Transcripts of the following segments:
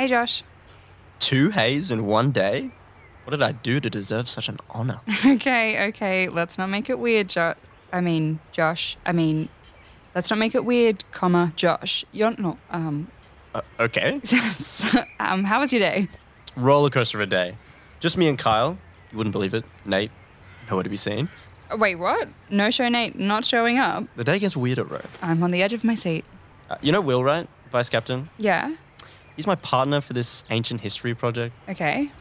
Hey, Josh. Two hays in one day? What did I do to deserve such an honor? Okay, okay. Let's not make it weird, Josh. I mean, Josh. I mean, let's not make it weird, comma, Josh. You're not, um, Uh, okay. um, how was your day? Roller coaster of a day. Just me and Kyle. You wouldn't believe it. Nate, nowhere to be seen. Uh, Wait, what? No show Nate not showing up. The day gets weirder, bro. I'm on the edge of my seat. Uh, you know Will, right? Vice captain. Yeah. He's my partner for this ancient history project. Okay.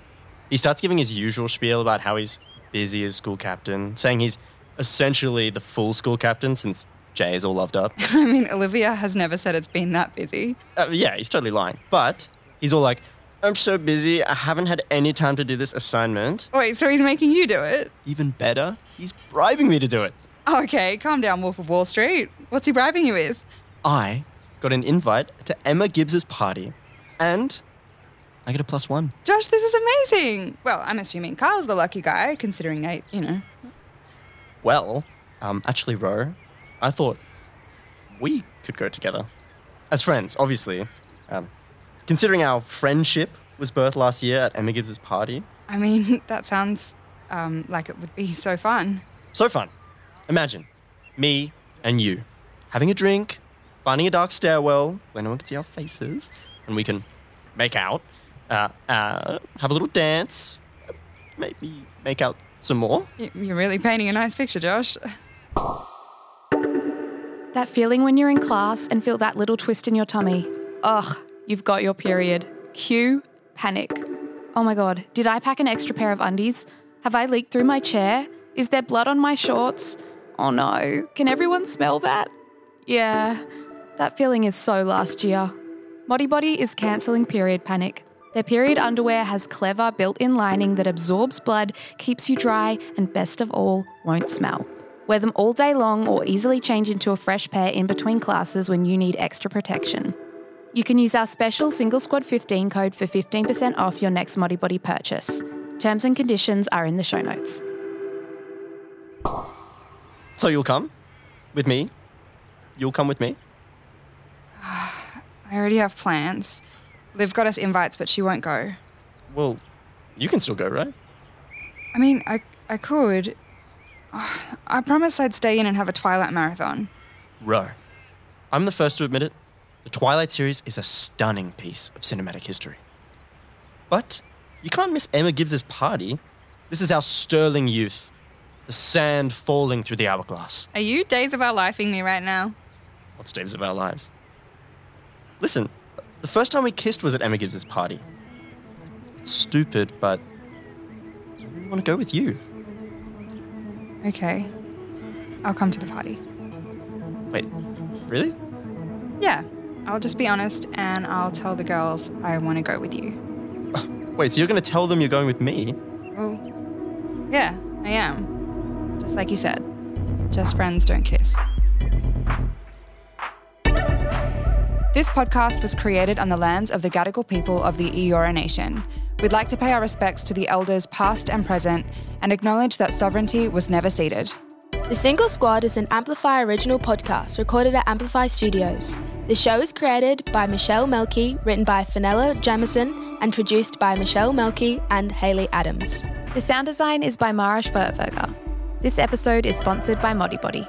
He starts giving his usual spiel about how he's busy as school captain, saying he's essentially the full school captain since Jay is all loved up. I mean, Olivia has never said it's been that busy. Uh, yeah, he's totally lying. But he's all like, I'm so busy, I haven't had any time to do this assignment. Wait, so he's making you do it? Even better, he's bribing me to do it. Okay, calm down, Wolf of Wall Street. What's he bribing you with? I got an invite to Emma Gibbs's party, and I get a plus one. Josh, this is amazing. Well, I'm assuming Carl's the lucky guy, considering Nate, you know. Well, um, actually, Ro, I thought we could go together. As friends, obviously. Um, considering our friendship was birthed last year at Emma Gibbs's party. I mean, that sounds um, like it would be so fun. So fun. Imagine me and you having a drink, finding a dark stairwell where no one can see our faces, and we can make out, uh, uh, have a little dance, maybe make out some more. You're really painting a nice picture, Josh. That feeling when you're in class and feel that little twist in your tummy. Ugh, you've got your period. Cue panic. Oh my god, did I pack an extra pair of undies? Have I leaked through my chair? Is there blood on my shorts? Oh no, can everyone smell that? Yeah, that feeling is so last year. Modibodi is cancelling period panic. Their period underwear has clever built in lining that absorbs blood, keeps you dry, and best of all, won't smell. Wear them all day long or easily change into a fresh pair in between classes when you need extra protection. You can use our special Single Squad 15 code for 15% off your next Modibodi purchase. Terms and conditions are in the show notes. So you'll come with me? You'll come with me? I already have plans. Liv got us invites, but she won't go. Well, you can still go, right? I mean, I, I could. I promised I'd stay in and have a Twilight marathon. Ro. I'm the first to admit it. The Twilight series is a stunning piece of cinematic history. But you can't miss Emma Gibbs's party. This is our sterling youth. The sand falling through the hourglass. Are you days of our lifing me right now? What's days of our lives? Listen, the first time we kissed was at Emma Gibbs's party. It's stupid, but I really want to go with you. Okay. I'll come to the party. Wait, really? Yeah, I'll just be honest and I'll tell the girls I want to go with you. Wait, so you're going to tell them you're going with me? Well, yeah, I am. Just like you said. Just friends don't kiss. This podcast was created on the lands of the Gadigal people of the Eora Nation. We'd like to pay our respects to the elders past and present and acknowledge that sovereignty was never ceded. The Single Squad is an Amplify original podcast recorded at Amplify Studios. The show is created by Michelle Melky, written by Fenella Jamieson, and produced by Michelle Melky and Hayley Adams. The sound design is by Mara Schwerdtfeger. This episode is sponsored by Modibodi.